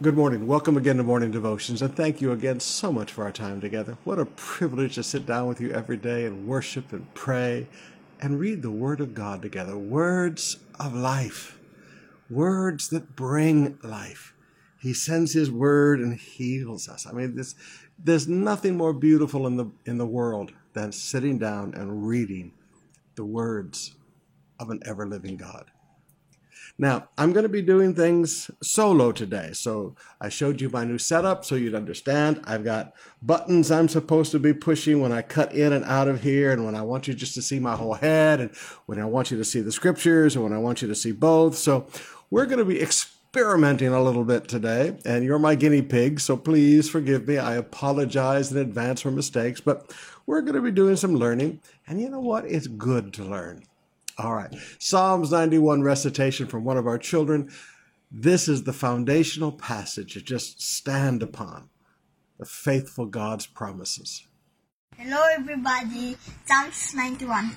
Good morning. Welcome again to Morning Devotions, and thank you again so much for our time together. What a privilege to sit down with you every day and worship and pray and read the Word of God together. Words of life, words that bring life. He sends His Word and heals us. I mean, this, there's nothing more beautiful in the in the world than sitting down and reading the words of an ever living God. Now, I'm going to be doing things solo today. So I showed you my new setup so you'd understand. I've got buttons I'm supposed to be pushing when I cut in and out of here, and when I want you just to see my whole head, and when I want you to see the scriptures, and when I want you to see both. So we're going to be experimenting a little bit today, and you're my guinea pig, so please forgive me. I apologize in advance for mistakes, but we're going to be doing some learning. And you know what? It's good to learn. All right. Psalms 91 recitation from one of our children. This is the foundational passage to just stand upon the faithful God's promises. Hello, everybody. Psalms 91.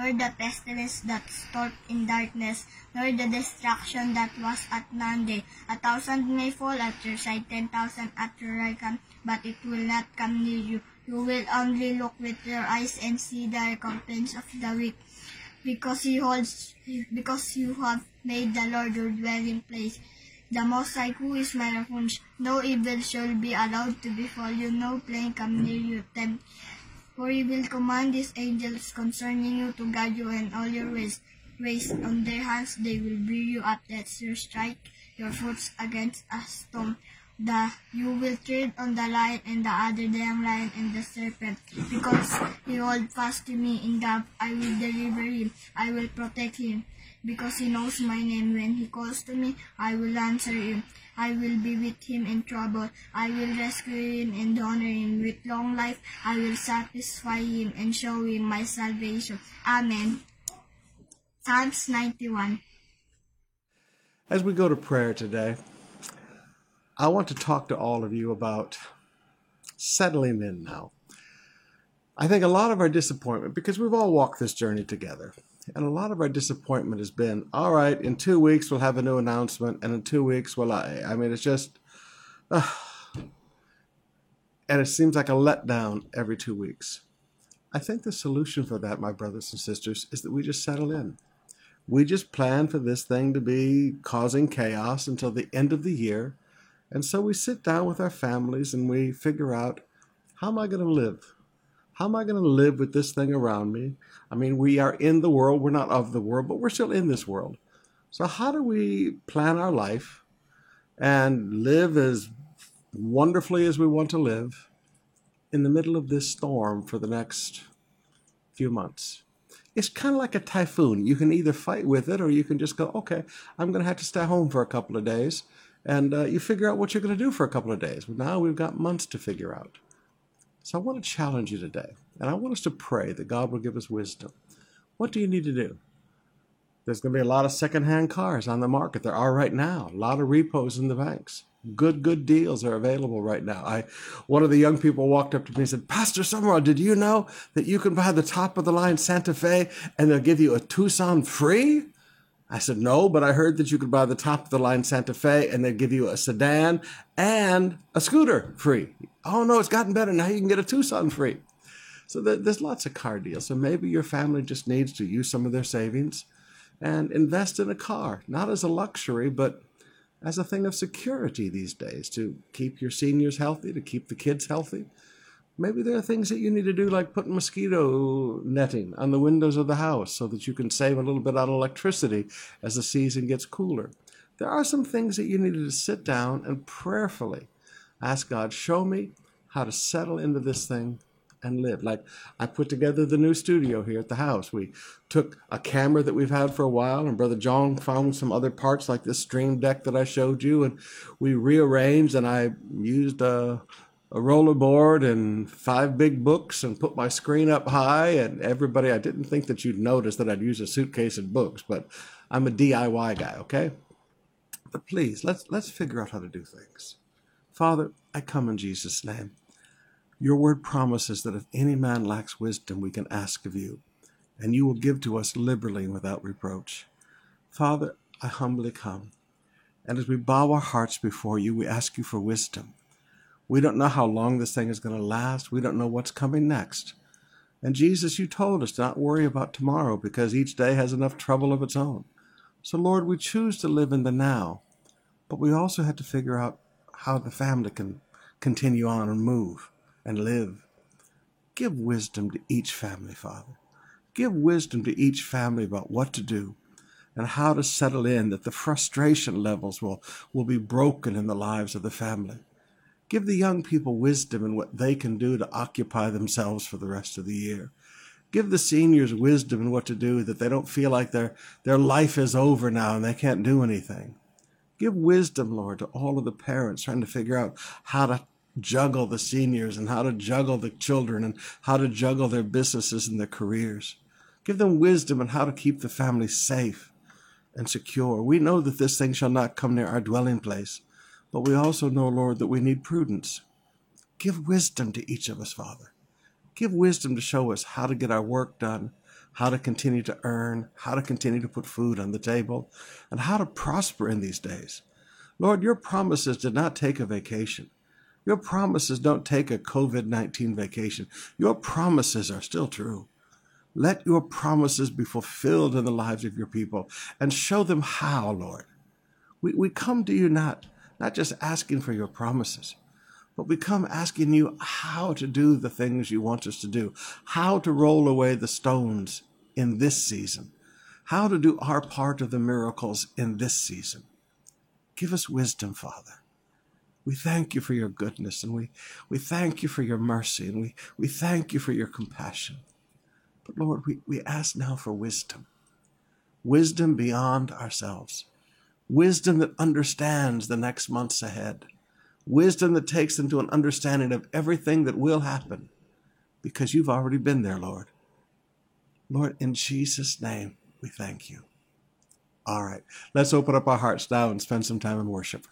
nor the pestilence that stalks in darkness, nor the destruction that was at noonday. A thousand may fall at your side, ten thousand at your right hand, but it will not come near you. You will only look with your eyes and see the recompense of the weak, because you holds, because you have made the Lord your dwelling place. The Most High, who is my refuge, no evil shall be allowed to befall you, no plague come near you. Tempt for he will command his angels concerning you to guide you in all your ways. Raised on their hands they will bear you up lest you strike your foot against a stone. The you will tread on the lion and the other damn lion and the serpent, because he hold fast to me in God. I will deliver him. I will protect him, because he knows my name. When he calls to me, I will answer him. I will be with him in trouble. I will rescue him and honor him. With long life, I will satisfy him and show him my salvation. Amen. Psalms 91. As we go to prayer today, I want to talk to all of you about settling in now. I think a lot of our disappointment, because we've all walked this journey together, and a lot of our disappointment has been, all right, in two weeks we'll have a new announcement, and in two weeks, well, I, I mean, it's just, uh, and it seems like a letdown every two weeks. I think the solution for that, my brothers and sisters, is that we just settle in. We just plan for this thing to be causing chaos until the end of the year. And so we sit down with our families and we figure out how am I going to live? How am I going to live with this thing around me? I mean, we are in the world. We're not of the world, but we're still in this world. So, how do we plan our life and live as wonderfully as we want to live in the middle of this storm for the next few months? It's kind of like a typhoon. You can either fight with it or you can just go, okay, I'm going to have to stay home for a couple of days. And uh, you figure out what you're going to do for a couple of days. Now we've got months to figure out. So I want to challenge you today, and I want us to pray that God will give us wisdom. What do you need to do? There's going to be a lot of secondhand cars on the market. There are right now. A lot of repos in the banks. Good, good deals are available right now. I, one of the young people walked up to me and said, Pastor Summerall, did you know that you can buy the top of the line Santa Fe and they'll give you a Tucson free? I said, no, but I heard that you could buy the top of the line Santa Fe and they'd give you a sedan and a scooter free. Oh, no, it's gotten better. Now you can get a Tucson free. So there's lots of car deals. So maybe your family just needs to use some of their savings and invest in a car, not as a luxury, but as a thing of security these days to keep your seniors healthy, to keep the kids healthy. Maybe there are things that you need to do, like put mosquito netting on the windows of the house so that you can save a little bit on electricity as the season gets cooler. There are some things that you need to sit down and prayerfully ask God, show me how to settle into this thing and live. Like I put together the new studio here at the house. We took a camera that we've had for a while, and Brother John found some other parts like this stream deck that I showed you, and we rearranged. And I used a a rollerboard and five big books and put my screen up high. And everybody, I didn't think that you'd notice that I'd use a suitcase and books, but I'm a DIY guy, okay? But please, let's let's figure out how to do things. Father, I come in Jesus' name. Your word promises that if any man lacks wisdom, we can ask of you, and you will give to us liberally and without reproach. Father, I humbly come. And as we bow our hearts before you, we ask you for wisdom. We don't know how long this thing is going to last. We don't know what's coming next. And Jesus, you told us not worry about tomorrow because each day has enough trouble of its own. So, Lord, we choose to live in the now, but we also have to figure out how the family can continue on and move and live. Give wisdom to each family, Father. Give wisdom to each family about what to do and how to settle in, that the frustration levels will, will be broken in the lives of the family. Give the young people wisdom in what they can do to occupy themselves for the rest of the year. Give the seniors wisdom in what to do that they don't feel like their, their life is over now and they can't do anything. Give wisdom, Lord, to all of the parents trying to figure out how to juggle the seniors and how to juggle the children and how to juggle their businesses and their careers. Give them wisdom on how to keep the family safe and secure. We know that this thing shall not come near our dwelling place, but we also know, Lord, that we need prudence. Give wisdom to each of us, Father. Give wisdom to show us how to get our work done, how to continue to earn, how to continue to put food on the table, and how to prosper in these days. Lord, your promises did not take a vacation. Your promises don't take a COVID 19 vacation. Your promises are still true. Let your promises be fulfilled in the lives of your people and show them how, Lord. We, we come to you not not just asking for your promises, but we come asking you how to do the things you want us to do, how to roll away the stones in this season, how to do our part of the miracles in this season. Give us wisdom, Father. We thank you for your goodness and we, we thank you for your mercy and we, we thank you for your compassion. But Lord, we, we ask now for wisdom, wisdom beyond ourselves wisdom that understands the next months ahead, wisdom that takes them to an understanding of everything that will happen because you've already been there, Lord. Lord, in Jesus' name, we thank you. All right, let's open up our hearts now and spend some time in worship.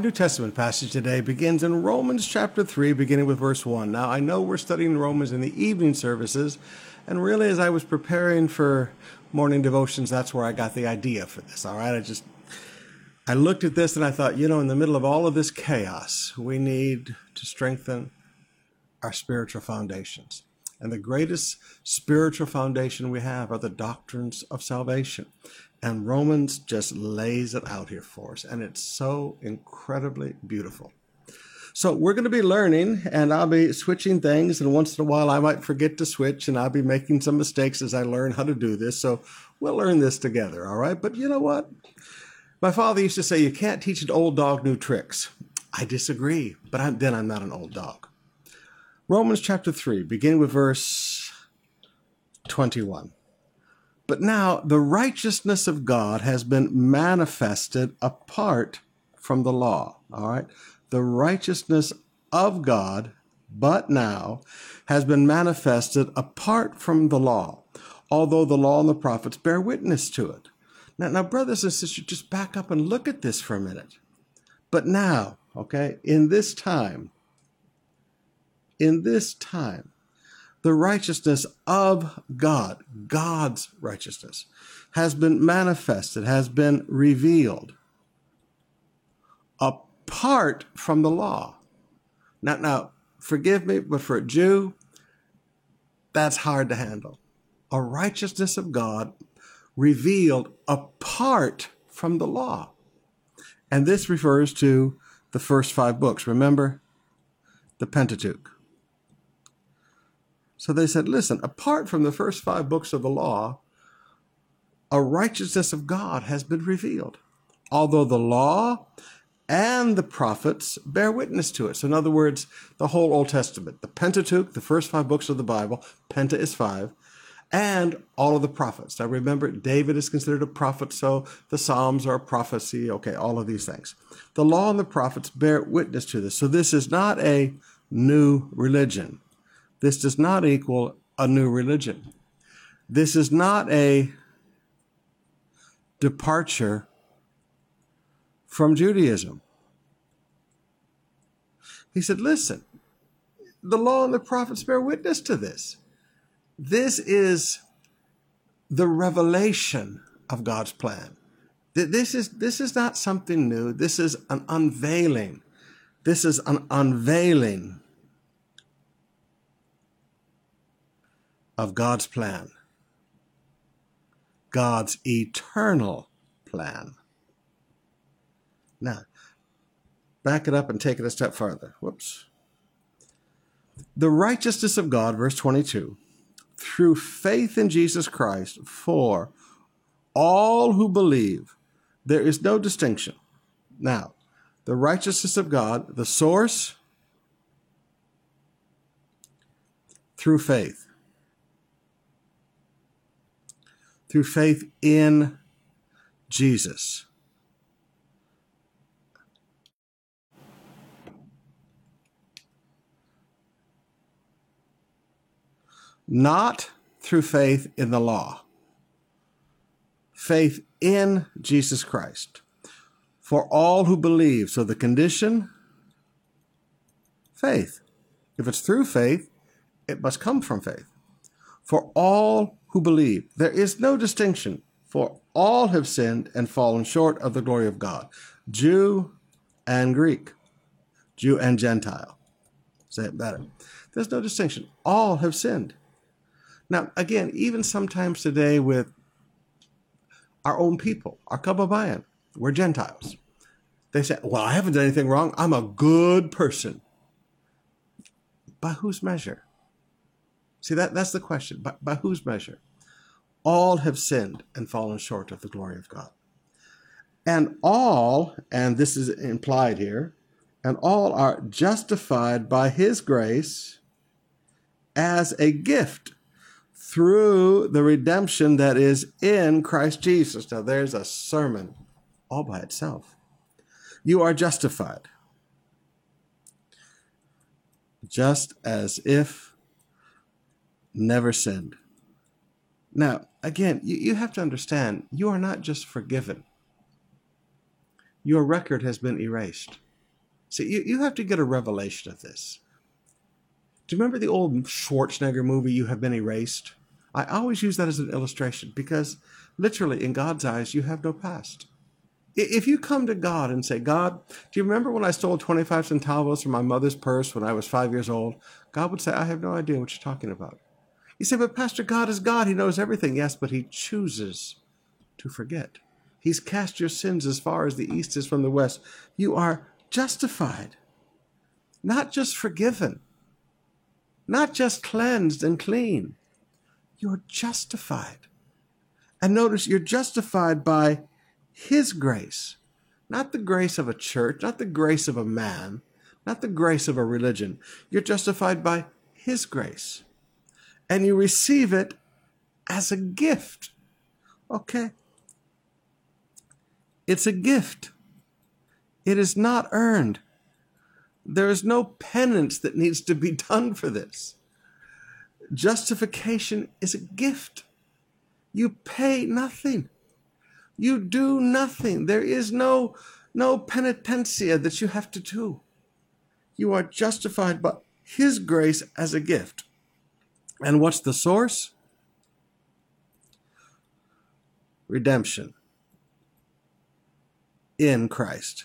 New Testament passage today begins in Romans chapter 3, beginning with verse 1. Now, I know we're studying Romans in the evening services, and really, as I was preparing for morning devotions, that's where I got the idea for this. All right, I just I looked at this and I thought, you know, in the middle of all of this chaos, we need to strengthen our spiritual foundations. And the greatest spiritual foundation we have are the doctrines of salvation. And Romans just lays it out here for us. And it's so incredibly beautiful. So we're going to be learning, and I'll be switching things. And once in a while, I might forget to switch, and I'll be making some mistakes as I learn how to do this. So we'll learn this together, all right? But you know what? My father used to say, You can't teach an old dog new tricks. I disagree, but I'm, then I'm not an old dog. Romans chapter 3, beginning with verse 21. But now the righteousness of God has been manifested apart from the law. All right. The righteousness of God, but now, has been manifested apart from the law, although the law and the prophets bear witness to it. Now, now, brothers and sisters, just back up and look at this for a minute. But now, okay, in this time, in this time, the righteousness of God, God's righteousness, has been manifested, has been revealed apart from the law. Now, now, forgive me, but for a Jew, that's hard to handle. A righteousness of God revealed apart from the law. And this refers to the first five books. Remember? The Pentateuch. So they said, listen, apart from the first five books of the law, a righteousness of God has been revealed. Although the law and the prophets bear witness to it. So, in other words, the whole Old Testament, the Pentateuch, the first five books of the Bible, Penta is five, and all of the prophets. Now, remember, David is considered a prophet, so the Psalms are a prophecy. Okay, all of these things. The law and the prophets bear witness to this. So, this is not a new religion. This does not equal a new religion. This is not a departure from Judaism. He said, Listen, the law and the prophets bear witness to this. This is the revelation of God's plan. This is, this is not something new. This is an unveiling. This is an unveiling of God's plan, God's eternal plan. Now, back it up and take it a step farther. Whoops. The righteousness of God, verse 22, through faith in Jesus Christ for all who believe, there is no distinction. Now, the righteousness of God, the source, through faith. Through faith in Jesus. Not through faith in the law. Faith in Jesus Christ. For all who believe. So the condition, faith. If it's through faith, it must come from faith. For all who believe. There is no distinction, for all have sinned and fallen short of the glory of God, Jew and Greek, Jew and Gentile. Say it better. There's no distinction. All have sinned. Now, again, even sometimes today with our own people, our Kababayan, we're Gentiles. They say, Well, I haven't done anything wrong. I'm a good person. By whose measure? See, that, that's the question. By, by whose measure? All have sinned and fallen short of the glory of God. And all, and this is implied here, and all are justified by his grace as a gift through the redemption that is in Christ Jesus. Now, there's a sermon all by itself. You are justified, just as if never sinned. Now, again, you, you have to understand, you are not just forgiven. your record has been erased. See, you, you have to get a revelation of this. Do you remember the old Schwarzenegger movie, You Have Been Erased? I always use that as an illustration because literally, in God's eyes, you have no past. If you come to God and say, God, do you remember when I stole 25 centavos from my mother's purse when I was five years old? God would say, I have no idea what you're talking about. You say, but Pastor, God is God. He knows everything. Yes, but He chooses to forget. He's cast your sins as far as the east is from the west. You are justified, not just forgiven, not just cleansed and clean. You're justified. And notice you're justified by His grace, not the grace of a church, not the grace of a man, not the grace of a religion. You're justified by His grace. And you receive it as a gift. Okay? It's a gift. It is not earned. There is no penance that needs to be done for this. Justification is a gift. You pay nothing. You do nothing. There is no, no penitentia that you have to do. You are justified by His grace as a gift. And what's the source? Redemption in Christ.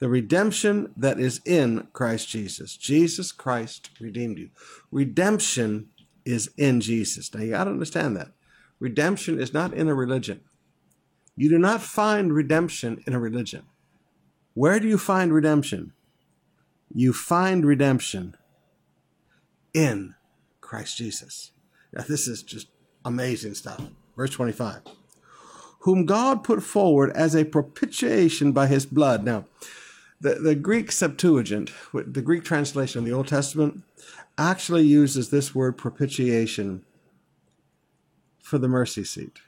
The redemption that is in Christ Jesus. Jesus Christ redeemed you. Redemption is in Jesus. Now you got to understand that. Redemption is not in a religion. You do not find redemption in a religion. Where do you find redemption? You find redemption in Christ Jesus. Now, this is just amazing stuff. Verse 25. Whom God put forward as a propitiation by his blood. Now, the, the Greek Septuagint, the Greek translation of the Old Testament, actually uses this word propitiation for the mercy seat.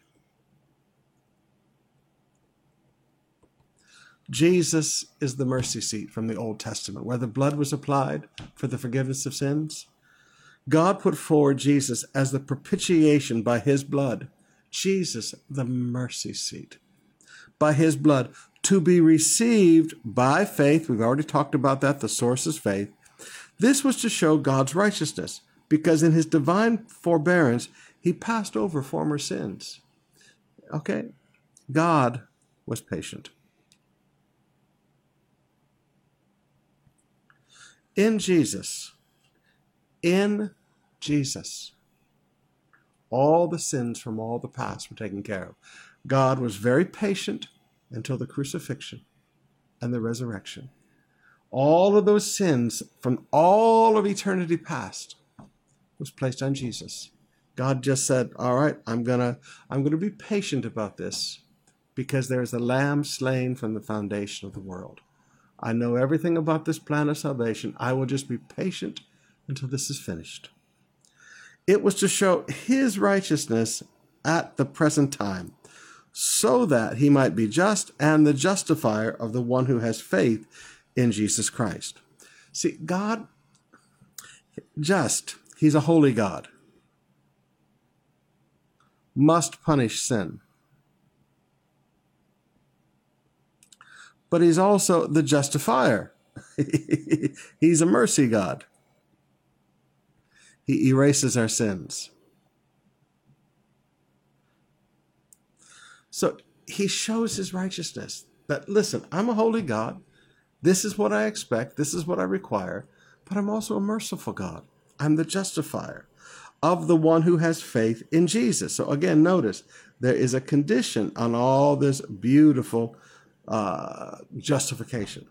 Jesus is the mercy seat from the Old Testament, where the blood was applied for the forgiveness of sins. God put forward Jesus as the propitiation by his blood. Jesus, the mercy seat. By his blood, to be received by faith. We've already talked about that. The source is faith. This was to show God's righteousness, because in his divine forbearance, he passed over former sins. Okay? God was patient. In Jesus, in Jesus, all the sins from all the past were taken care of. God was very patient until the crucifixion and the resurrection. All of those sins from all of eternity past was placed on Jesus. God just said, "All right, I'm going to I'm going to be patient about this because there is a lamb slain from the foundation of the world. I know everything about this plan of salvation. I will just be patient until this is finished." It was to show his righteousness at the present time so that he might be just and the justifier of the one who has faith in Jesus Christ. See, God, just, he's a holy God, must punish sin. But he's also the justifier. he's a mercy God. He erases our sins. So he shows his righteousness that, listen, I'm a holy God. This is what I expect. This is what I require. But I'm also a merciful God. I'm the justifier of the one who has faith in Jesus. So again, notice there is a condition on all this beautiful uh, justification.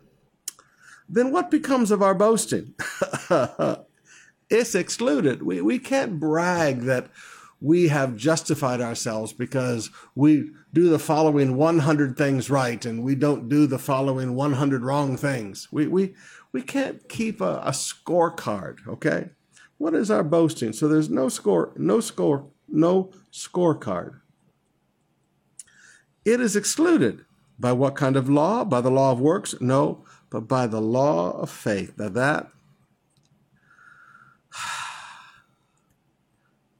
Then what becomes of our boasting? it's excluded. We, we can't brag that we have justified ourselves because we do the following 100 things right and we don't do the following 100 wrong things. We, we, we can't keep a, a scorecard, okay? What is our boasting? So there's no score, no score, no scorecard. It is excluded. By what kind of law? By the law of works? No, but by the law of faith. Now that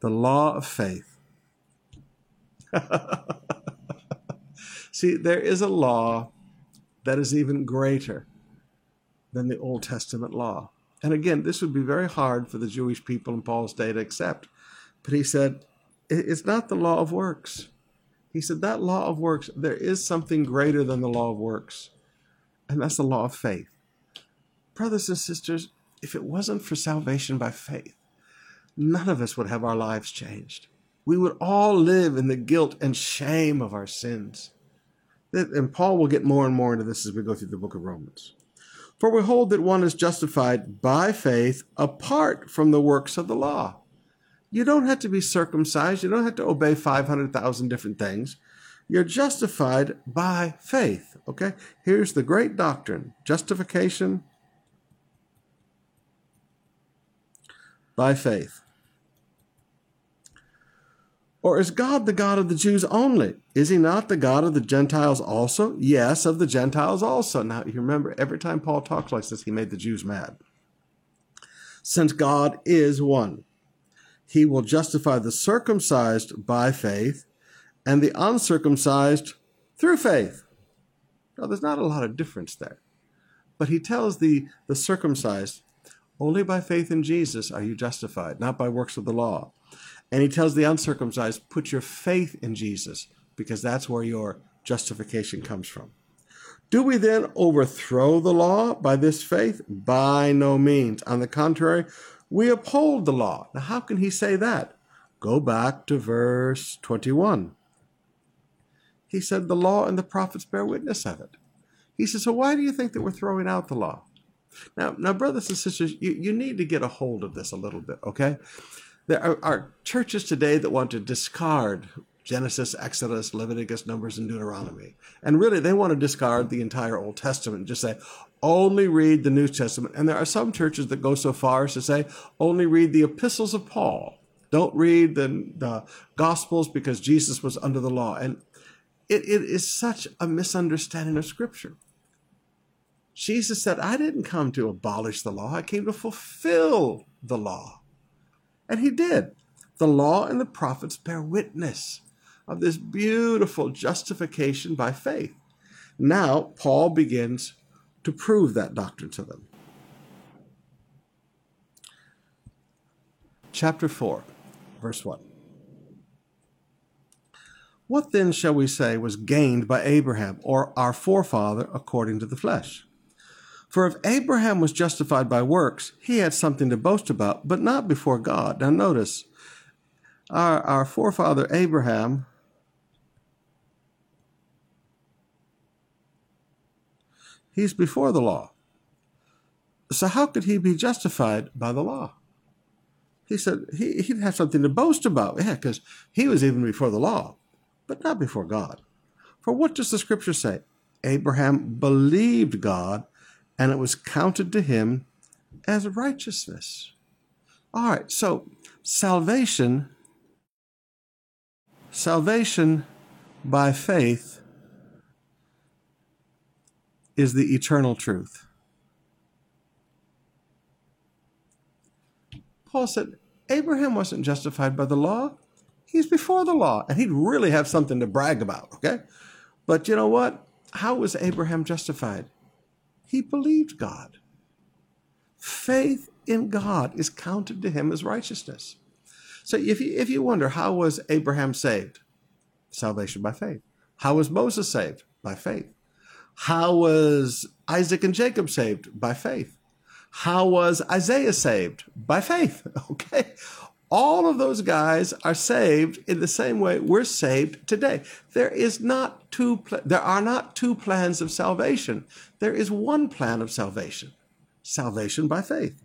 the law of faith. See, there is a law that is even greater than the Old Testament law. And again, this would be very hard for the Jewish people in Paul's day to accept. But he said, it's not the law of works. He said, that law of works, there is something greater than the law of works, and that's the law of faith. Brothers and sisters, if it wasn't for salvation by faith, none of us would have our lives changed. We would all live in the guilt and shame of our sins. And Paul will get more and more into this as we go through the book of Romans. For we hold that one is justified by faith apart from the works of the law. You don't have to be circumcised. You don't have to obey 500,000 different things. You're justified by faith. Okay? Here's the great doctrine justification by faith. Or is God the God of the Jews only? Is he not the God of the Gentiles also? Yes, of the Gentiles also. Now, you remember, every time Paul talks like this, he made the Jews mad. Since God is one, he will justify the circumcised by faith and the uncircumcised through faith. Now, there's not a lot of difference there. But he tells the, the circumcised, only by faith in Jesus are you justified, not by works of the law. And he tells the uncircumcised, put your faith in Jesus, because that's where your justification comes from. Do we then overthrow the law by this faith? By no means. On the contrary, we uphold the law. Now, how can he say that? Go back to verse 21. He said, The law and the prophets bear witness of it. He says, So why do you think that we're throwing out the law? Now, now, brothers and sisters, you, you need to get a hold of this a little bit, okay? There are, are churches today that want to discard Genesis, Exodus, Leviticus, Numbers, and Deuteronomy. And really, they want to discard the entire Old Testament and just say, only read the New Testament. And there are some churches that go so far as to say, only read the epistles of Paul. Don't read the, the Gospels because Jesus was under the law. And it, it is such a misunderstanding of Scripture. Jesus said, I didn't come to abolish the law, I came to fulfill the law. And he did. The law and the prophets bear witness of this beautiful justification by faith. Now, Paul begins to prove that doctrine to them. Chapter 4, verse 1. What then shall we say was gained by Abraham, or our forefather, according to the flesh? For if Abraham was justified by works, he had something to boast about, but not before God. Now notice, our, our forefather Abraham he's before the law. So how could he be justified by the law? He said he, he'd have something to boast about. Yeah, because he was even before the law, but not before God. For what does the scripture say? Abraham believed God, and it was counted to him as righteousness. All right, so salvation, salvation by faith is the eternal truth. Paul said, Abraham wasn't justified by the law. He's before the law, and he'd really have something to brag about, okay? But you know what? How was Abraham justified? He believed God. Faith in God is counted to him as righteousness. So if you, if you wonder, how was Abraham saved? Salvation by faith. How was Moses saved? By faith. How was Isaac and Jacob saved? By faith. How was Isaiah saved? By faith. Okay. All of those guys are saved in the same way we're saved today. There is not two pl- there are not two plans of salvation. There is one plan of salvation. Salvation by faith.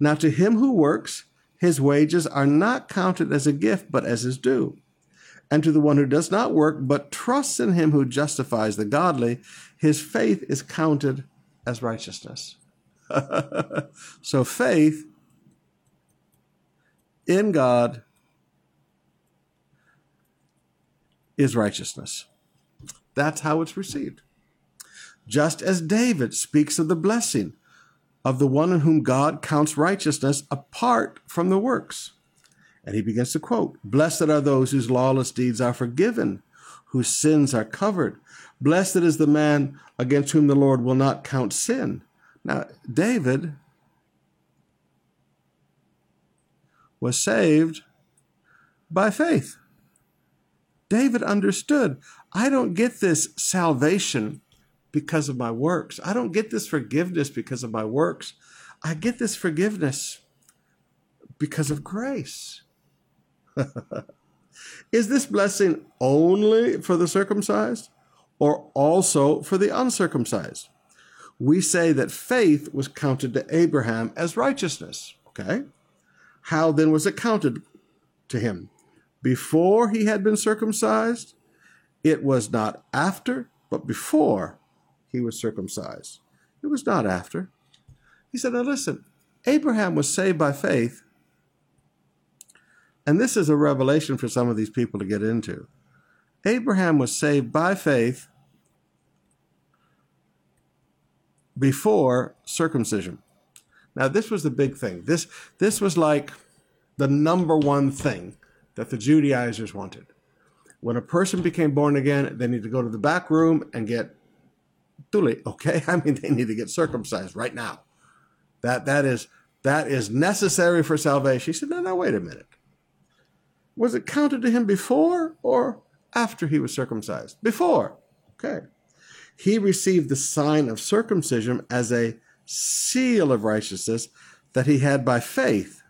Now to him who works, his wages are not counted as a gift but as his due. And to the one who does not work but trusts in him who justifies the godly, his faith is counted as righteousness. so faith in God is righteousness. That's how it's received. Just as David speaks of the blessing of the one in whom God counts righteousness apart from the works. And he begins to quote Blessed are those whose lawless deeds are forgiven, whose sins are covered. Blessed is the man against whom the Lord will not count sin. Now, David was saved by faith. David understood I don't get this salvation because of my works. I don't get this forgiveness because of my works. I get this forgiveness because of grace. Is this blessing only for the circumcised or also for the uncircumcised? We say that faith was counted to Abraham as righteousness. Okay. How then was it counted to him? Before he had been circumcised? It was not after, but before he was circumcised. It was not after. He said, Now listen, Abraham was saved by faith and this is a revelation for some of these people to get into. Abraham was saved by faith before circumcision. Now, this was the big thing. This, this was like the number one thing that the Judaizers wanted. When a person became born again, they need to go to the back room and get tuli, okay? I mean, they need to get circumcised right now. That, that, is, that is necessary for salvation. He said, no, no, wait a minute was it counted to him before or after he was circumcised? Before. Okay. He received the sign of circumcision as a seal of righteousness that he had by faith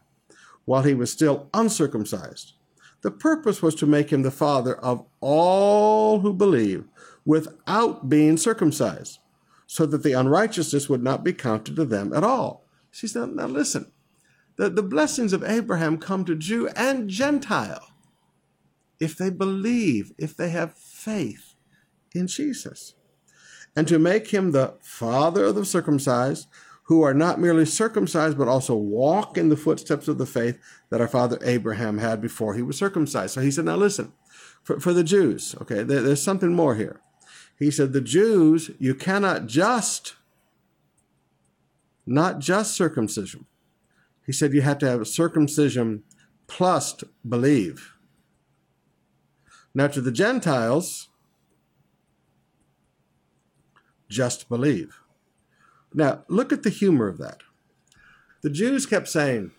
while he was still uncircumcised. The purpose was to make him the father of all who believe without being circumcised, so that the unrighteousness would not be counted to them at all. She said, Now listen, the, the blessings of Abraham come to Jew and Gentile if they believe, if they have faith in Jesus. And to make him the father of the circumcised, who are not merely circumcised, but also walk in the footsteps of the faith that our father Abraham had before he was circumcised. So he said, Now listen, for, for the Jews, okay, there, there's something more here. He said, The Jews, you cannot just, not just circumcision, he said you have to have circumcision plus believe. Now, to the Gentiles, just believe. Now, look at the humor of that. The Jews kept saying,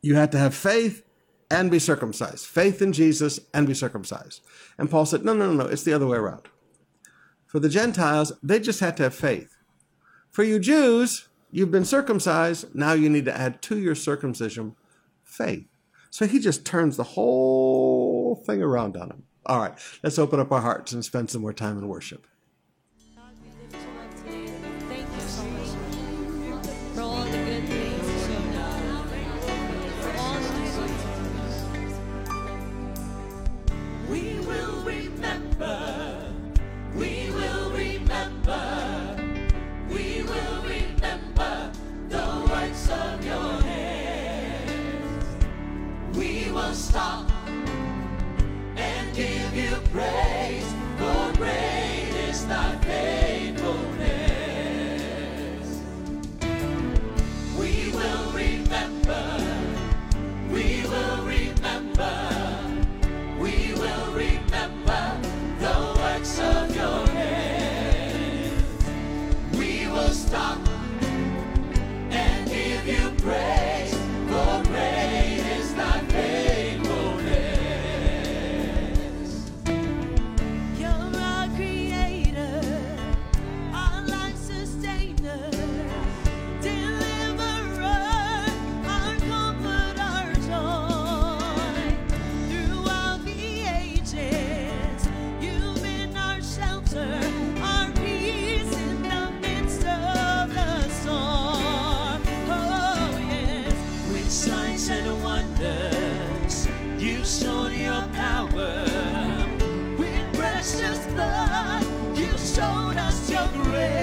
you had to have faith and be circumcised, faith in Jesus and be circumcised. And Paul said, no, no, no, no, it's the other way around. For the Gentiles, they just had to have faith. For you Jews, You've been circumcised. Now you need to add to your circumcision faith. So he just turns the whole thing around on him. All right, let's open up our hearts and spend some more time in worship. grace.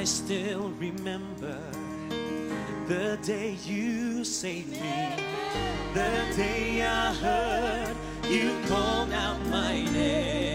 Will remember the day you saved me, the day I heard you called out my name.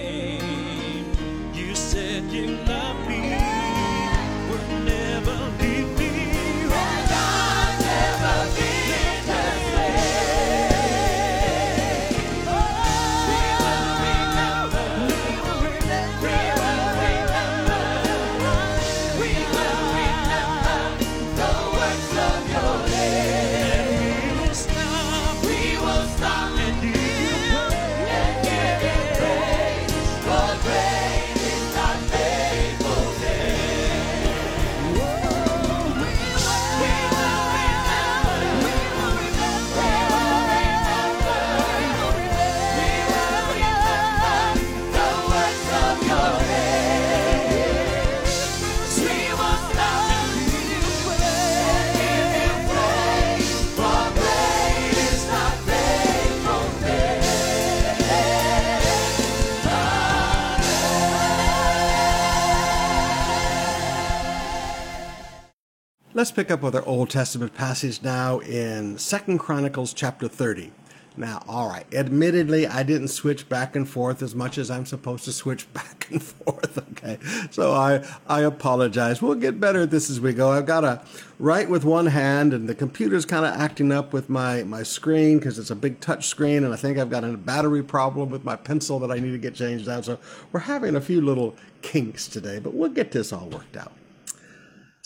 Let's pick up with our Old Testament passage now in Second Chronicles chapter 30. Now, all right, admittedly, I didn't switch back and forth as much as I'm supposed to switch back and forth, okay? So I, I apologize. We'll get better at this as we go. I've got to write with one hand, and the computer's kind of acting up with my, my screen because it's a big touch screen, and I think I've got a battery problem with my pencil that I need to get changed out. So we're having a few little kinks today, but we'll get this all worked out.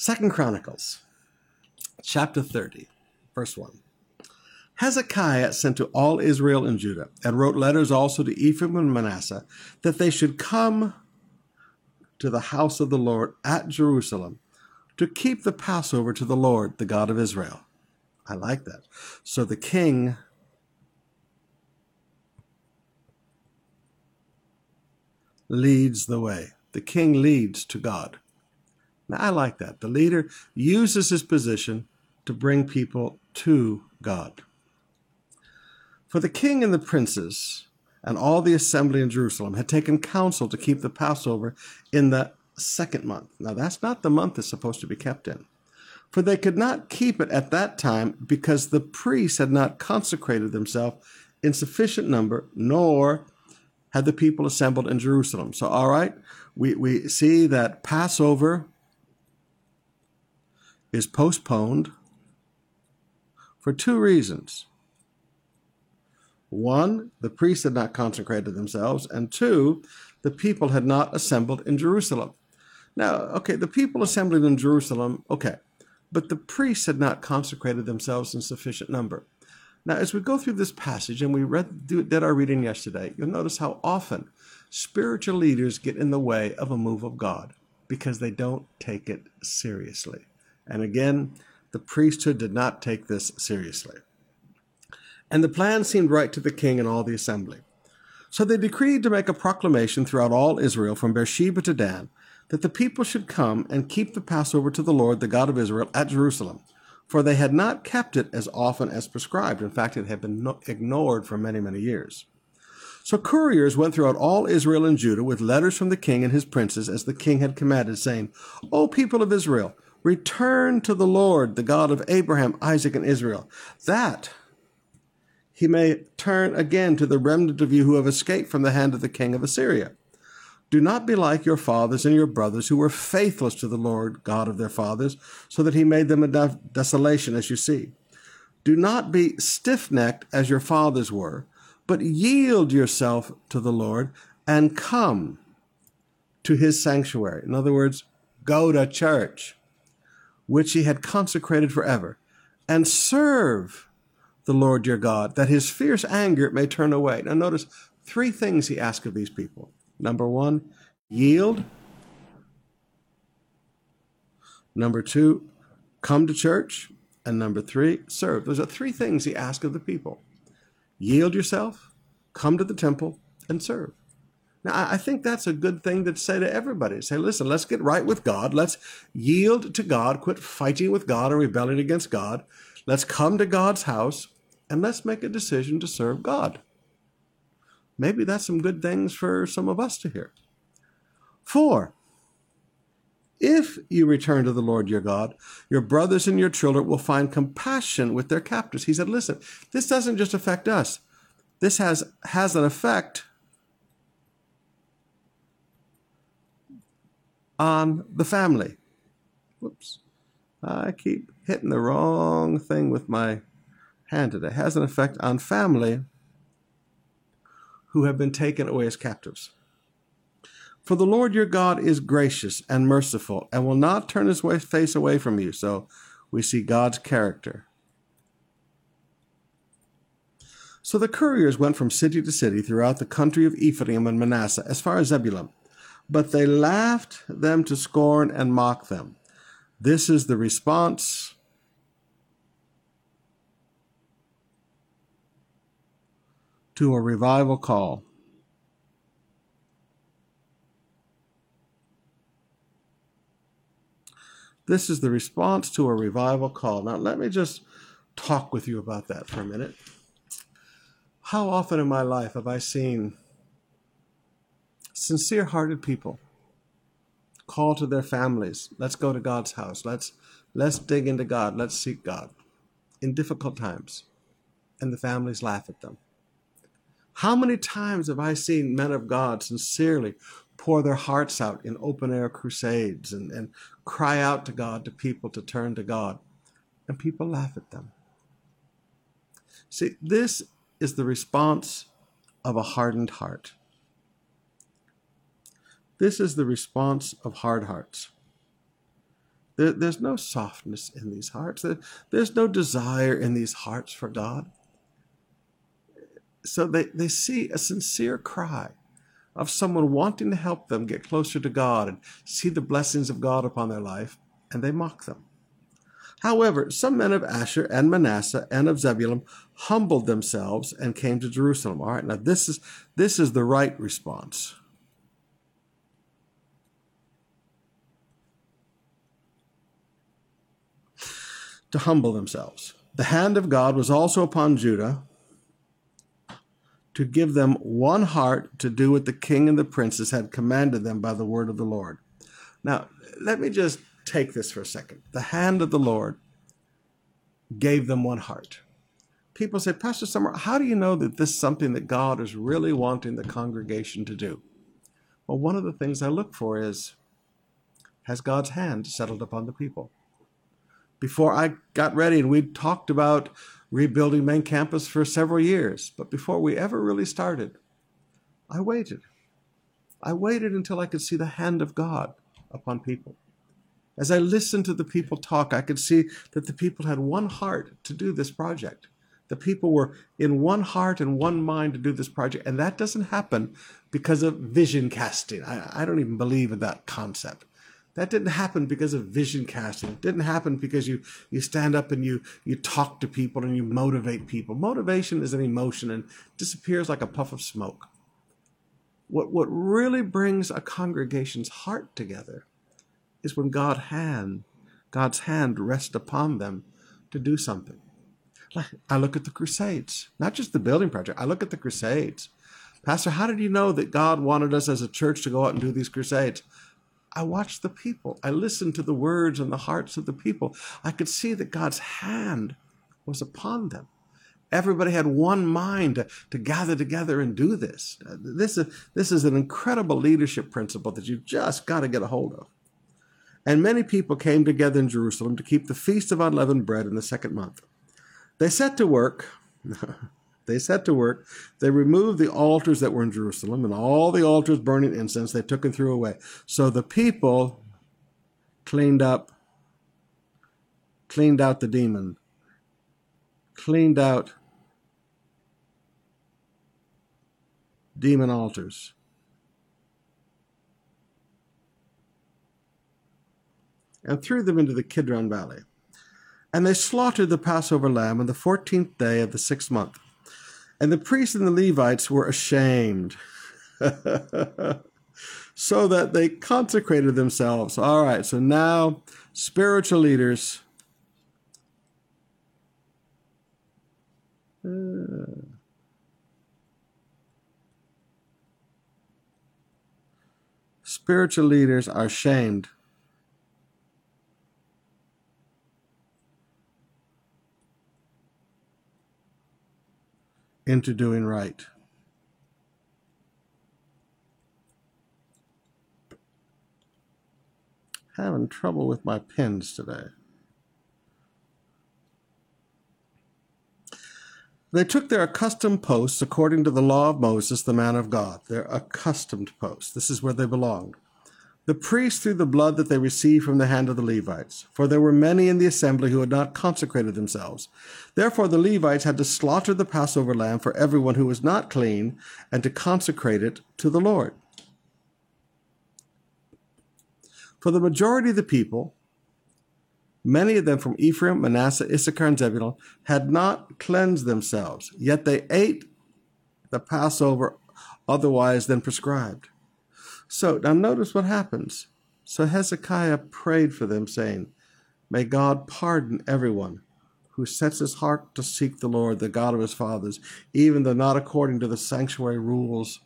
Second Chronicles, chapter 30, verse 1. Hezekiah sent to all Israel and Judah, and wrote letters also to Ephraim and Manasseh, that they should come to the house of the Lord at Jerusalem to keep the Passover to the Lord, the God of Israel. I like that. So the king leads the way. The king leads to God. Now, I like that. The leader uses his position to bring people to God. For the king and the princes and all the assembly in Jerusalem had taken counsel to keep the Passover in the second month. Now, that's not the month it's supposed to be kept in. For they could not keep it at that time because the priests had not consecrated themselves in sufficient number, nor had the people assembled in Jerusalem. So, all right, we, we see that Passover is postponed for two reasons. One, the priests had not consecrated themselves, and two, the people had not assembled in Jerusalem. Now, okay, the people assembled in Jerusalem, okay, but the priests had not consecrated themselves in sufficient number. Now, as we go through this passage, and we read did our reading yesterday, you'll notice how often spiritual leaders get in the way of a move of God because they don't take it seriously. And again, the priesthood did not take this seriously. And the plan seemed right to the king and all the assembly. So they decreed to make a proclamation throughout all Israel from Beersheba to Dan that the people should come and keep the Passover to the Lord, the God of Israel, at Jerusalem. For they had not kept it as often as prescribed. In fact, it had been no- ignored for many, many years. So couriers went throughout all Israel and Judah with letters from the king and his princes, as the king had commanded, saying, O people of Israel, return to the Lord, the God of Abraham, Isaac, and Israel, that he may turn again to the remnant of you who have escaped from the hand of the king of Assyria. Do not be like your fathers and your brothers who were faithless to the Lord God of their fathers, so that he made them a desolation, as you see. Do not be stiff necked as your fathers were, but yield yourself to the Lord and come to his sanctuary. In other words, go to church, which he had consecrated forever, and serve the Lord your God, that his fierce anger may turn away. Now, notice three things he asked of these people. Number one, yield. Number two, come to church. And number three, serve. Those are three things he asked of the people yield yourself, come to the temple, and serve. Now, I think that's a good thing to say to everybody. Say, listen, let's get right with God. Let's yield to God, quit fighting with God and rebelling against God. Let's come to God's house and let's make a decision to serve God. Maybe that's some good things for some of us to hear. Four, If you return to the Lord your God, your brothers and your children will find compassion with their captors. He said, Listen, this doesn't just affect us, this has, has an effect on the family. Whoops. I keep hitting the wrong thing with my hand today. Has an effect on family who have been taken away as captives. For the Lord your God is gracious and merciful and will not turn his face away from you. So we see God's character. So the couriers went from city to city throughout the country of Ephraim and Manasseh as far as Zebulun, but they laughed them to scorn and mocked them. This is the response to a revival call. This is the response to a revival call. Now, let me just talk with you about that for a minute. How often in my life have I seen sincere hearted people call to their families, let's go to God's house, let's let's dig into God, let's seek God in difficult times. And the families laugh at them. How many times have I seen men of God sincerely pour their hearts out in open air crusades and, and cry out to God to people to turn to God? And people laugh at them. See, this is the response of a hardened heart. This is the response of hard hearts. There, there's no softness in these hearts. There, there's no desire in these hearts for God. So they, they see a sincere cry of someone wanting to help them get closer to God and see the blessings of God upon their life, and they mock them. However, some men of Asher and Manasseh and of Zebulun humbled themselves and came to Jerusalem. All right, now this is this is the right response. To humble themselves. The hand of God was also upon Judah to give them one heart to do what the king and the princes had commanded them by the word of the Lord. Now, let me just take this for a second. The hand of the Lord gave them one heart. People say, Pastor Summer, how do you know that this is something that God is really wanting the congregation to do? Well, one of the things I look for is has God's hand settled upon the people? Before I got ready, and we talked about rebuilding main campus for several years. But before we ever really started, I waited. I waited until I could see the hand of God upon people. As I listened to the people talk, I could see that the people had one heart to do this project. The people were in one heart and one mind to do this project. And that doesn't happen because of vision casting. I, I don't even believe in that concept. That didn't happen because of vision casting. It didn't happen because you you stand up and you you talk to people and you motivate people. Motivation is an emotion and disappears like a puff of smoke. What what really brings a congregation's heart together is when God hand God's hand rests upon them to do something. I look at the Crusades, not just the building project. I look at the Crusades. Pastor, how did you know that God wanted us as a church to go out and do these Crusades? I watched the people. I listened to the words and the hearts of the people. I could see that God's hand was upon them. Everybody had one mind to, to gather together and do this. Uh, this is, this is an incredible leadership principle that you've just got to get a hold of. And many people came together in Jerusalem to keep the Feast of Unleavened Bread in the second month. They set to work They set to work. They removed the altars that were in Jerusalem and all the altars burning incense they took and threw away. So the people cleaned up, cleaned out the demon, cleaned out demon altars. And threw them into the Kidron Valley. And they slaughtered the Passover lamb on the fourteenth day of the sixth month. And the priests and the Levites were ashamed. so that they consecrated themselves. All right, so now spiritual leaders. Uh, spiritual leaders are shamed into doing right. Having trouble with my pens today. They took their accustomed posts according to the law of Moses, the man of God, their accustomed posts. This is where they belonged. The priests threw the blood that they received from the hand of the Levites, for there were many in the assembly who had not consecrated themselves. Therefore the Levites had to slaughter the Passover lamb for everyone who was not clean, and to consecrate it to the Lord. For the majority of the people, Many of them from Ephraim, Manasseh, Issachar, and Zebulun had not cleansed themselves, yet they ate the Passover otherwise than prescribed. So now notice what happens. So Hezekiah prayed for them, saying, May God pardon everyone who sets his heart to seek the Lord, the God of his fathers, even though not according to the sanctuary rules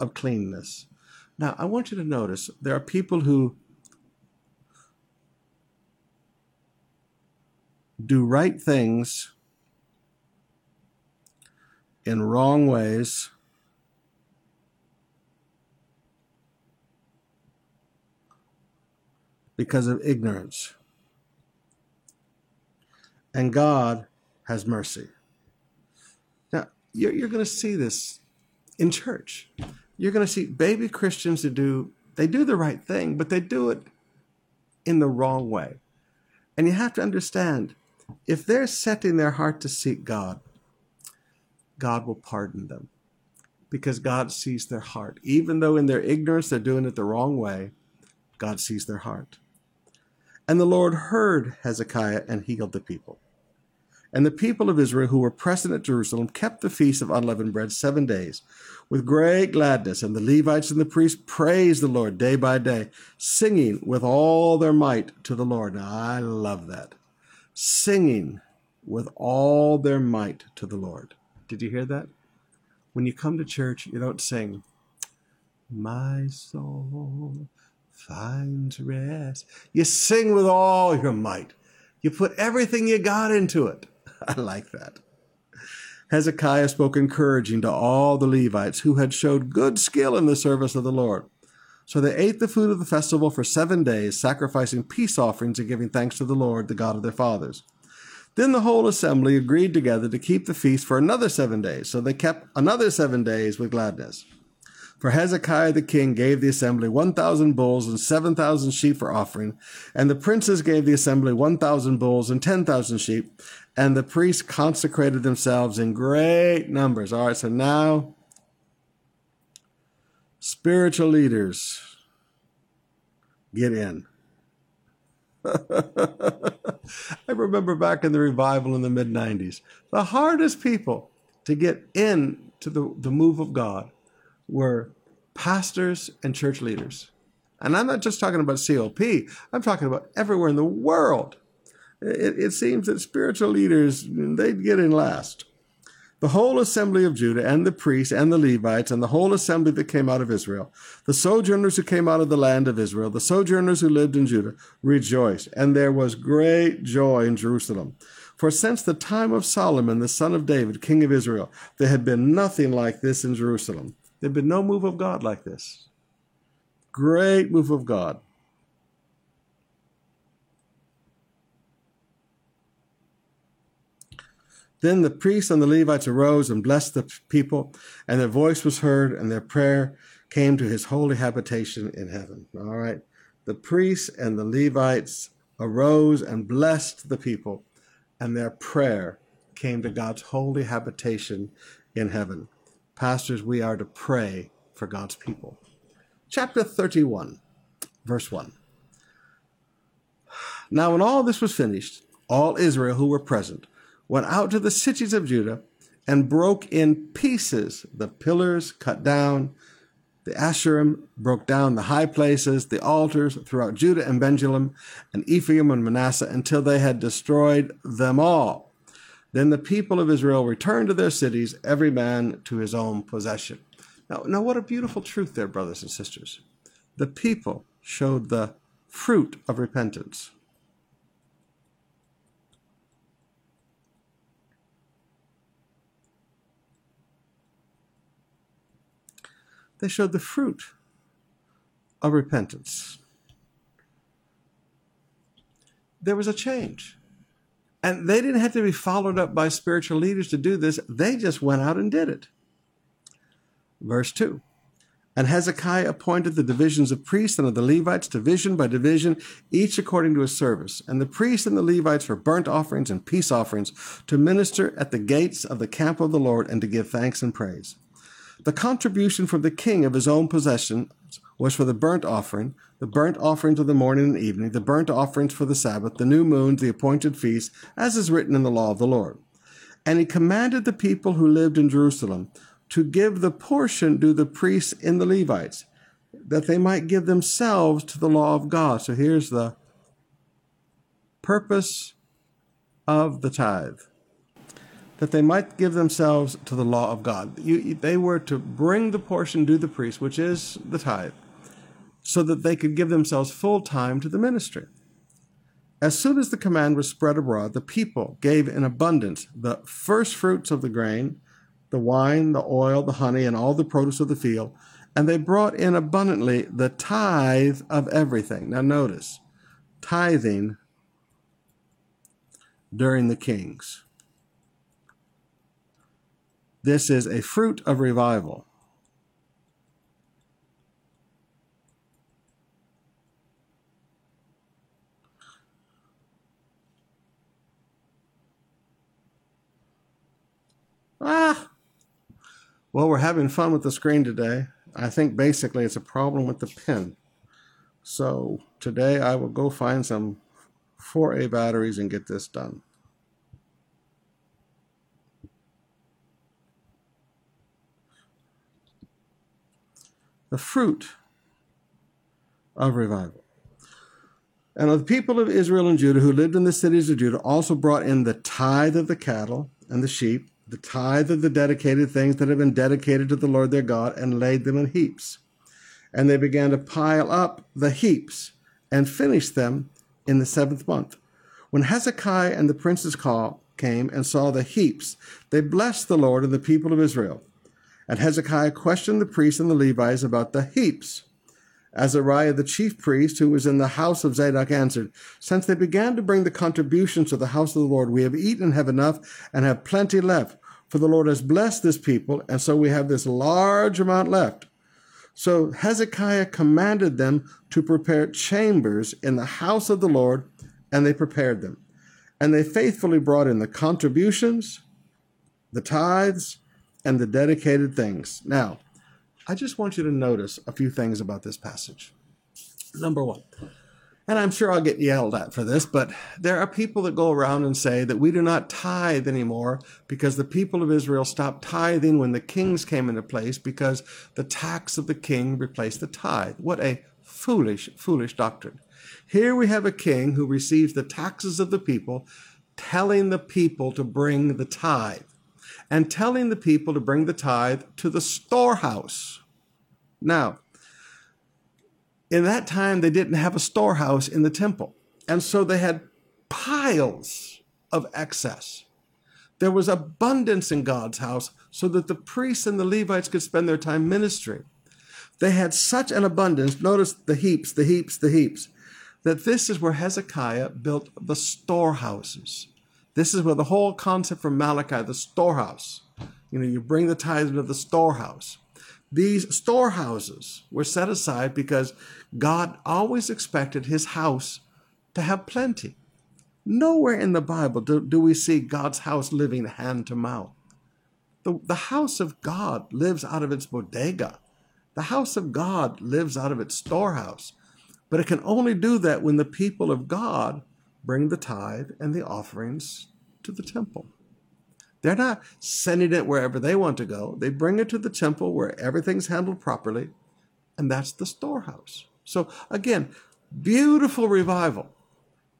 of cleanness. Now, I want you to notice there are people who do right things in wrong ways because of ignorance. And God has mercy. Now, you're, you're going to see this in church. You're going to see baby Christians who do, they do the right thing, but they do it in the wrong way. And you have to understand if they're setting their heart to seek God, God will pardon them because God sees their heart. Even though in their ignorance they're doing it the wrong way, God sees their heart. And the Lord heard Hezekiah and healed the people. And the people of Israel who were present at Jerusalem kept the feast of unleavened bread seven days with great gladness. And the Levites and the priests praised the Lord day by day, singing with all their might to the Lord. Now, I love that singing with all their might to the Lord. Did you hear that? When you come to church, you don't sing, My soul finds rest. You sing with all your might. You put everything you got into it. I like that. Hezekiah spoke encouraging to all the Levites who had showed good skill in the service of the Lord. So they ate the food of the festival for seven days, sacrificing peace offerings and giving thanks to the Lord, the God of their fathers. Then the whole assembly agreed together to keep the feast for another seven days. So they kept another seven days with gladness. For Hezekiah the king gave the assembly 1,000 bulls and 7,000 sheep for offering, and the princes gave the assembly 1,000 bulls and 10,000 sheep, and the priests consecrated themselves in great numbers. All right, so now spiritual leaders get in. I remember back in the revival in the mid 90s, the hardest people to get in to the, the move of God were pastors and church leaders. And I'm not just talking about COP, I'm talking about everywhere in the world. It, it seems that spiritual leaders, they'd get in last the whole assembly of Judah and the priests and the Levites and the whole assembly that came out of Israel, the sojourners who came out of the land of Israel, the sojourners who lived in Judah, rejoiced, and there was great joy in Jerusalem. For since the time of Solomon, the son of David, king of Israel, there had been nothing like this in Jerusalem. There had been no move of God like this. Great move of God. Then the priests and the Levites arose and blessed the people, and their voice was heard, and their prayer came to his holy habitation in heaven. All right. The priests and the Levites arose and blessed the people, and their prayer came to God's holy habitation in heaven. Pastors, we are to pray for God's people. Chapter 31, verse 1. Now, when all this was finished, all Israel who were present, went out to the cities of Judah and broke in pieces the pillars cut down, the Asherim broke down the high places, the altars throughout Judah and Benjamin, and Ephraim and Manasseh until they had destroyed them all. Then the people of Israel returned to their cities, every man to his own possession. Now, now what a beautiful truth there, brothers and sisters. The people showed the fruit of repentance. They showed the fruit of repentance. There was a change and they didn't have to be followed up by spiritual leaders to do this, they just went out and did it. Verse 2 And Hezekiah appointed the divisions of priests and of the Levites, division by division, each according to his service. And the priests and the Levites for burnt offerings and peace offerings to minister at the gates of the camp of the Lord and to give thanks and praise. The contribution from the king of his own possession was for the burnt offering, the burnt offerings of the morning and evening, the burnt offerings for the Sabbath, the new moons, the appointed feasts, as is written in the law of the Lord. And he commanded the people who lived in Jerusalem to give the portion to the priests and the Levites, that they might give themselves to the law of God. So here's the purpose of the tithe that they might give themselves to the law of God. You, they were to bring the portion to the priest, which is the tithe, so that they could give themselves full time to the ministry. As soon as the command was spread abroad, the people gave in abundance the first fruits of the grain, the wine, the oil, the honey, and all the produce of the field, and they brought in abundantly the tithe of everything. Now, notice tithing during the kings. This is a fruit of revival. Ah! Well, we're having fun with the screen today. I think basically it's a problem with the pen. So today I will go find some 4A batteries and get this done. The fruit of revival. And the people of Israel and Judah who lived in the cities of Judah also brought in the tithe of the cattle and the sheep, the tithe of the dedicated things that had been dedicated to the Lord their God, and laid them in heaps. And they began to pile up the heaps and finish them in the seventh month. When Hezekiah and the princes came and saw the heaps, they blessed the Lord and the people of Israel. And Hezekiah questioned the priests and the Levites about the heaps. Azariah, the chief priest, who was in the house of Zadok, answered, Since they began to bring the contributions to the house of the Lord, we have eaten and have enough and have plenty left. For the Lord has blessed this people, and so we have this large amount left. So Hezekiah commanded them to prepare chambers in the house of the Lord, and they prepared them. And they faithfully brought in the contributions, the tithes, and the dedicated things. Now, I just want you to notice a few things about this passage. Number one, and I'm sure I'll get yelled at for this, but there are people that go around and say that we do not tithe anymore because the people of Israel stopped tithing when the kings came into place because the tax of the king replaced the tithe. What a foolish, foolish doctrine. Here we have a king who receives the taxes of the people, telling the people to bring the tithe and telling the people to bring the tithe to the storehouse. Now, in that time, they didn't have a storehouse in the temple. And so they had piles of excess. There was abundance in God's house so that the priests and the Levites could spend their time ministering. They had such an abundance. Notice the heaps, the heaps, the heaps. That this is where Hezekiah built the storehouses. This is where the whole concept from Malachi, the storehouse, you know, you bring the tithe into the storehouse. These storehouses were set aside because God always expected his house to have plenty. Nowhere in the Bible do, do we see God's house living hand to mouth. The, the house of God lives out of its bodega. The house of God lives out of its storehouse. But it can only do that when the people of God bring the tithe and the offerings to the temple. They're not sending it wherever they want to go. They bring it to the temple where everything's handled properly, and that's the storehouse. So, again, beautiful revival.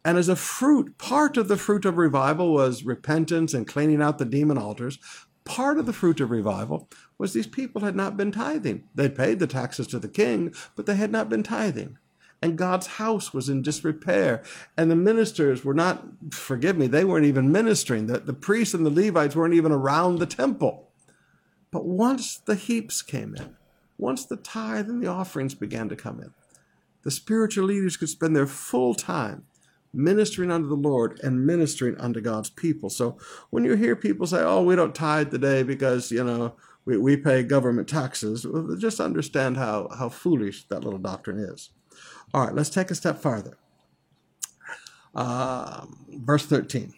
And as a fruit, part of the fruit of revival was repentance and cleaning out the demon altars. Part of the fruit of revival was these people had not been tithing. They'd paid the taxes to the king, but they had not been tithing and God's house was in disrepair. And the ministers were not, forgive me, they weren't even ministering. The, the priests and the Levites weren't even around the temple. But once the heaps came in, once the tithe and the offerings began to come in, the spiritual leaders could spend their full time ministering unto the Lord and ministering unto God's people. So when you hear people say, oh, we don't tithe today because, you know, we, we pay government taxes, well, just understand how, how foolish that little doctrine is. All right, let's take a step farther. Uh, verse 13.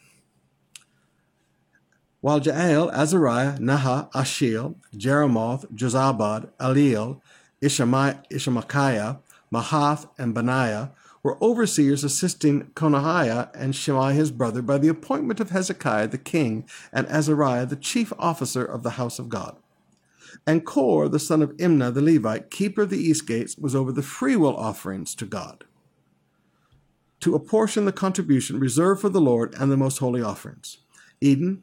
While Jael, Azariah, Naha, Ashiel, Jerimoth, Jozabad, Eliel, Ishamachiah, Mahath, and Benaiah were overseers assisting Konahiah and Shimei his brother by the appointment of Hezekiah the king and Azariah the chief officer of the house of God. And Kor, the son of Imnah the Levite, keeper of the east gates, was over the freewill offerings to God, to apportion the contribution reserved for the Lord and the most holy offerings. Eden,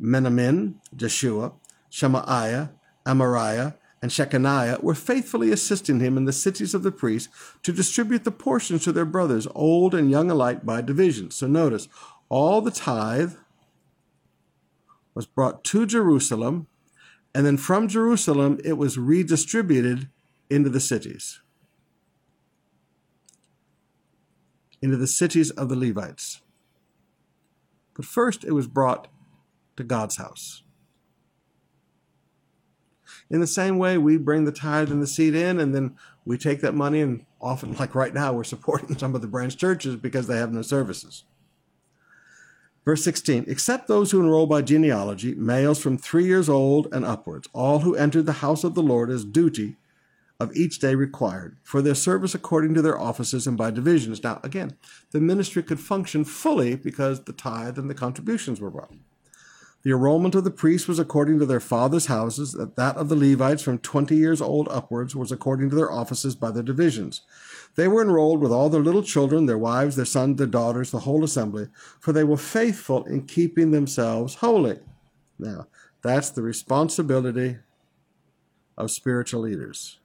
Miniamin, Jeshua, Shemaiah, Amariah, and Shecaniah were faithfully assisting him in the cities of the priests to distribute the portions to their brothers, old and young alike, by division. So notice, all the tithe was brought to Jerusalem, and then from Jerusalem it was redistributed into the cities, into the cities of the Levites. But first it was brought to God's house. In the same way, we bring the tithe and the seed in, and then we take that money, and often, like right now, we're supporting some of the branch churches because they have no services. Verse 16, except those who enroll by genealogy, males from three years old and upwards, all who entered the house of the Lord as duty of each day required, for their service according to their offices and by divisions. Now, again, the ministry could function fully because the tithe and the contributions were brought. The enrollment of the priests was according to their fathers' houses, that of the Levites from twenty years old upwards was according to their offices by their divisions. They were enrolled with all their little children, their wives, their sons, their daughters, the whole assembly, for they were faithful in keeping themselves holy. Now, that's the responsibility of spiritual leaders.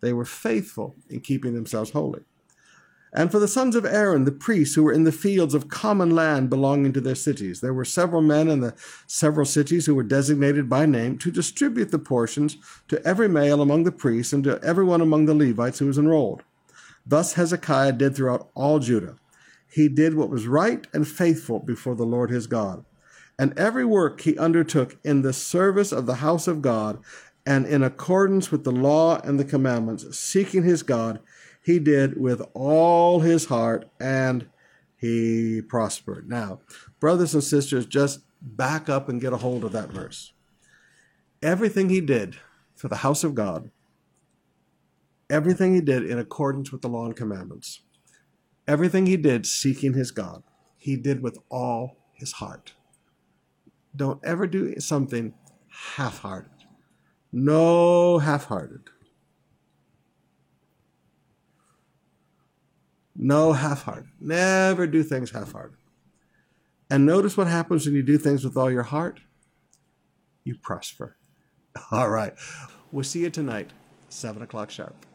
They were faithful in keeping themselves holy and for the sons of Aaron, the priests who were in the fields of common land belonging to their cities. There were several men in the several cities who were designated by name to distribute the portions to every male among the priests and to everyone among the Levites who was enrolled. Thus Hezekiah did throughout all Judah. He did what was right and faithful before the Lord his God. And every work he undertook in the service of the house of God and in accordance with the law and the commandments, seeking his God, he did with all his heart and he prospered. Now, brothers and sisters, just back up and get a hold of that verse. Everything he did for the house of God, everything he did in accordance with the law and commandments, everything he did seeking his God, he did with all his heart. Don't ever do something half hearted. No half hearted. No half hearted. Never do things half hearted. And notice what happens when you do things with all your heart? You prosper. All right. We'll see you tonight, 7 o'clock sharp.